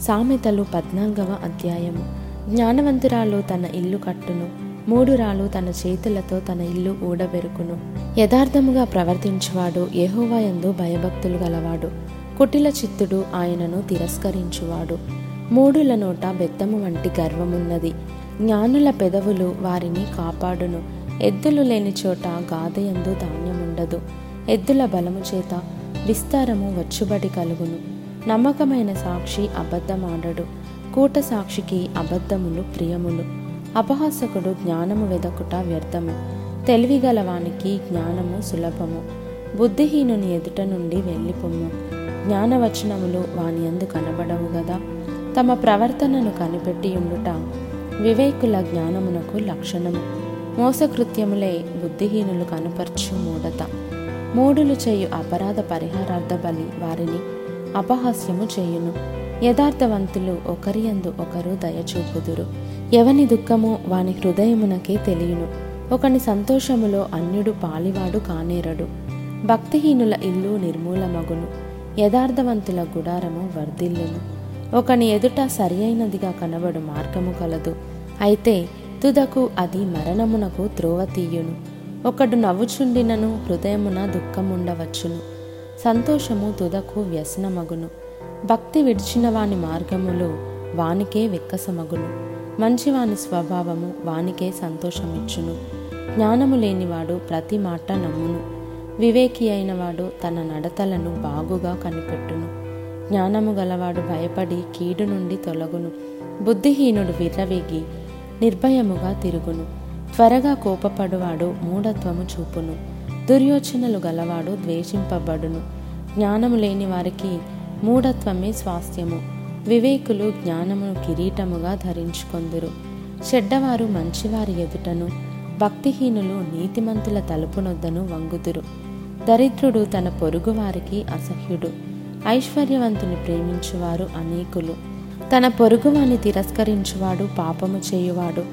సామెతలు పద్నాలుగవ అధ్యాయము. జ్ఞానవంతురాలు తన ఇల్లు కట్టును మూడురాలు తన చేతులతో తన ఇల్లు ఊడబెరుకును. యథార్థముగా ప్రవర్తించువాడు యందు భయభక్తులు గలవాడు. కుటిల చిత్తుడు ఆయనను తిరస్కరించువాడు. మూడుల నోట బెత్తము వంటి గర్వమున్నది. జ్ఞానుల పెదవులు వారిని కాపాడును. ఎద్దులు లేని చోట గాదయందు ధాన్యముండదు. ఎద్దుల బలము చేత విస్తారము వచ్చుబడి కలుగును. నమ్మకమైన సాక్షి అబద్ధమాడడు. కూట సాక్షికి అబద్ధములు ప్రియములు. అపహాసకుడు జ్ఞానము వెదకుట వ్యర్థము. తెలివిగలవానికి జ్ఞానము సులభము. బుద్ధిహీనుని ఎదుట నుండి వెళ్ళిపోము జ్ఞానవచనములు వాని అందు కనబడవు గదా. తమ ప్రవర్తనను కనిపెట్టి ఉండుట వివేకుల జ్ఞానమునకు లక్షణము. మోసకృత్యములే బుద్ధిహీనులు కనుపర్చు మూఢత. మూడులు చేయు అపరాధ పరిహారార్థ బలి వారిని అపహాస్యము చేయును. యథార్థవంతులు ఒకరియందు ఒకరు దయచూపుదురు. ఎవని దుఃఖము వాని హృదయమునకే తెలియను. ఒకని సంతోషములో అన్యుడు పాలివాడు కానేరడు. భక్తిహీనుల ఇల్లు నిర్మూలమగును. యథార్థవంతుల గుడారము వర్ధిల్లును. ఒకని ఎదుట సరి అయినదిగా కనబడు మార్గము కలదు. అయితే తుదకు అది మరణమునకు త్రోవ తీయును. ఒకడు నవ్వుచుండినను హృదయమున దుఃఖముండవచ్చును. సంతోషము తుదకు వ్యసనమగును. భక్తి విడిచిన వాని మార్గములు వానికే విక్కసమగును. మంచివాని స్వభావము వానికే సంతోషమిచ్చును. జ్ఞానము లేనివాడు ప్రతి మాట నమ్మును. వివేకి అయినవాడు తన నడతలను బాగుగా కనిపెట్టును. జ్ఞానము గలవాడు భయపడి కీడు నుండి తొలగును. బుద్ధిహీనుడు విర్రవేగి నిర్భయముగా తిరుగును. త్వరగా కోపపడువాడు మూఢత్వము చూపును. దుర్యోచనలు గలవాడు ద్వేషింపబడును. జ్ఞానము లేని వారికి మూఢత్వమే స్వాస్థ్యము. వివేకులు జ్ఞానమును కిరీటముగా ధరించుకొందురు. చెడ్డవారు మంచివారి ఎదుటను భక్తిహీనులు నీతిమంతుల తలుపునొద్దను వంగుదురు. దరిద్రుడు తన పొరుగువారికి అసహ్యుడు. ఐశ్వర్యవంతుని ప్రేమించువారు అనేకులు. తన పొరుగువాని తిరస్కరించువాడు పాపము చేయువాడు.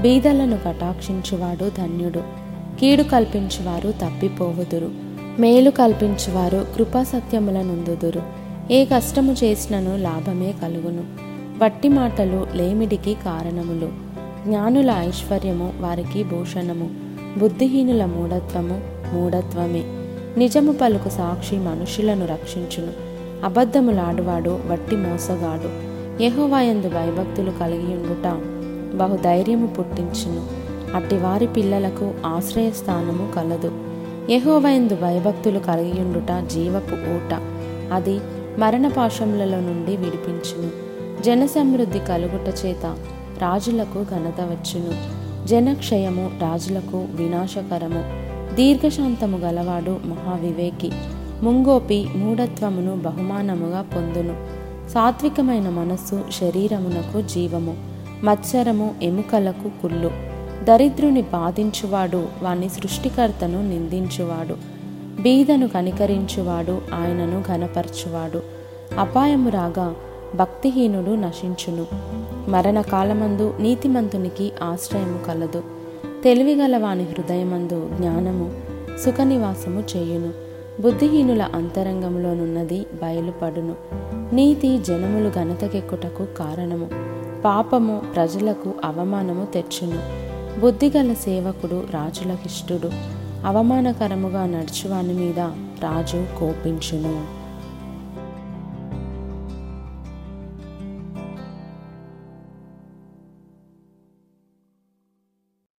బీదలను కటాక్షించువాడు ధన్యుడు. కీడు కల్పించువారు తప్పిపోవుదురు. మేలు కల్పించువారు కృపాసత్యములనుందుదురు ఏ కష్టము చేసినను లాభమే కలుగును. వట్టి మాటలు లేమిడికి కారణములు. జ్ఞానుల ఐశ్వర్యము వారికి భూషణము. బుద్ధిహీనుల మూఢత్వము మూఢత్వమే. నిజము పలుకు సాక్షి మనుషులను రక్షించును. అబద్ధములాడువాడు వట్టి మోసగాడు. యహోవాయందు భయభక్తులు కలిగి ఉండుట బహుధైర్యము పుట్టించును. అట్టి వారి పిల్లలకు ఆశ్రయస్థానము కలదు. యహోవైందు భయభక్తులు కలిగియుండుట జీవపు ఊట. అది మరణపాశములలో నుండి విడిపించును. జనసమృద్ధి కలుగుట చేత రాజులకు ఘనత వచ్చును. జనక్షయము రాజులకు వినాశకరము. దీర్ఘశాంతము గలవాడు మహావివేకి. ముంగోపి మూఢత్వమును బహుమానముగా పొందును. సాత్వికమైన మనస్సు శరీరమునకు జీవము. మత్సరము ఎముకలకు కుళ్ళు. దరిద్రుని బాధించువాడు వాని సృష్టికర్తను నిందించువాడు. బీదను కనికరించువాడు ఆయనను ఘనపరచువాడు. అపాయము రాగా భక్తిహీనుడు నశించును. మరణకాలమందు నీతిమంతునికి ఆశ్రయము కలదు. తెలివిగల వాని హృదయమందు జ్ఞానము సుఖనివాసము చేయును. బుద్ధిహీనుల అంతరంగంలోనున్నది బయలుపడును. నీతి జనములు ఘనతకెక్కుటకు కారణము. పాపము ప్రజలకు అవమానము తెచ్చును. బుద్ధిగల సేవకుడు రాజులకిష్టుడు అవమానకరముగా నడుచువాని మీద రాజు కోపించును.